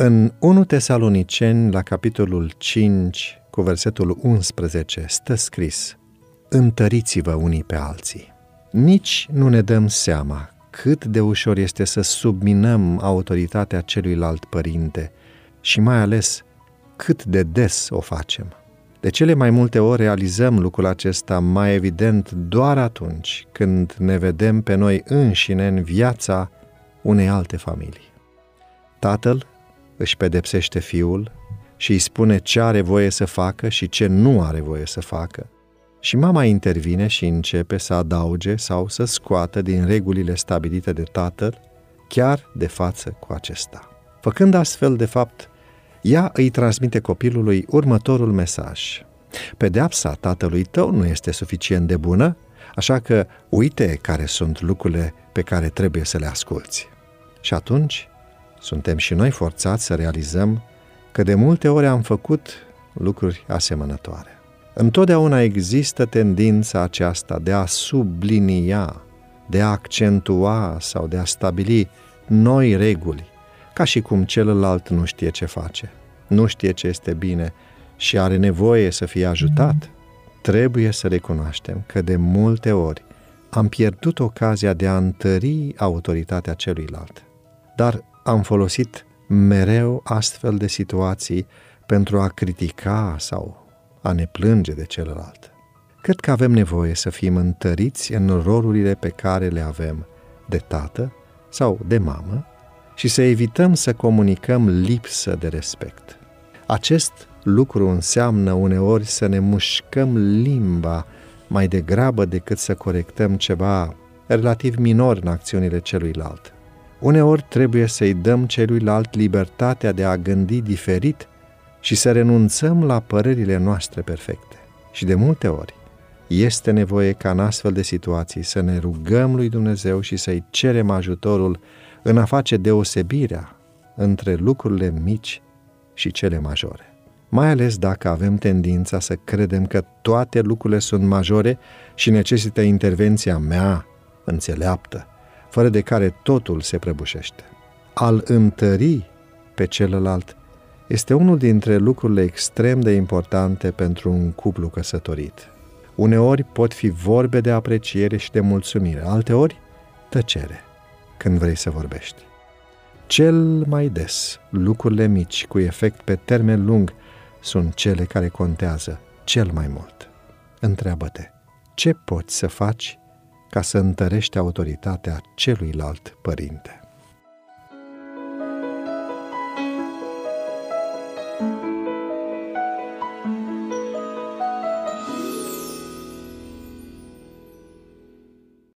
În 1 Tesaloniceni, la capitolul 5, cu versetul 11, stă scris Întăriți-vă unii pe alții. Nici nu ne dăm seama cât de ușor este să subminăm autoritatea celuilalt părinte și mai ales cât de des o facem. De cele mai multe ori realizăm lucrul acesta mai evident doar atunci când ne vedem pe noi înșine în viața unei alte familii. Tatăl își pedepsește fiul și îi spune ce are voie să facă și ce nu are voie să facă. Și mama intervine și începe să adauge sau să scoată din regulile stabilite de tatăl, chiar de față cu acesta. Făcând astfel, de fapt, ea îi transmite copilului următorul mesaj. Pedeapsa tatălui tău nu este suficient de bună, așa că uite care sunt lucrurile pe care trebuie să le asculți. Și atunci suntem și noi forțați să realizăm că de multe ori am făcut lucruri asemănătoare. Întotdeauna există tendința aceasta de a sublinia, de a accentua sau de a stabili noi reguli, ca și cum celălalt nu știe ce face, nu știe ce este bine și are nevoie să fie ajutat. Trebuie să recunoaștem că de multe ori am pierdut ocazia de a întări autoritatea celuilalt. Dar am folosit mereu astfel de situații pentru a critica sau a ne plânge de celălalt. Cred că avem nevoie să fim întăriți în rolurile pe care le avem de tată sau de mamă și să evităm să comunicăm lipsă de respect. Acest lucru înseamnă uneori să ne mușcăm limba mai degrabă decât să corectăm ceva relativ minor în acțiunile celuilalt. Uneori trebuie să-i dăm celuilalt libertatea de a gândi diferit și să renunțăm la părerile noastre perfecte. Și de multe ori este nevoie ca în astfel de situații să ne rugăm lui Dumnezeu și să-i cerem ajutorul în a face deosebirea între lucrurile mici și cele majore. Mai ales dacă avem tendința să credem că toate lucrurile sunt majore și necesită intervenția mea înțeleaptă, fără de care totul se prăbușește. Al întări pe celălalt este unul dintre lucrurile extrem de importante pentru un cuplu căsătorit. Uneori pot fi vorbe de apreciere și de mulțumire, alteori tăcere când vrei să vorbești. Cel mai des, lucrurile mici cu efect pe termen lung sunt cele care contează cel mai mult. Întreabă-te, ce poți să faci ca să întărești autoritatea celuilalt părinte?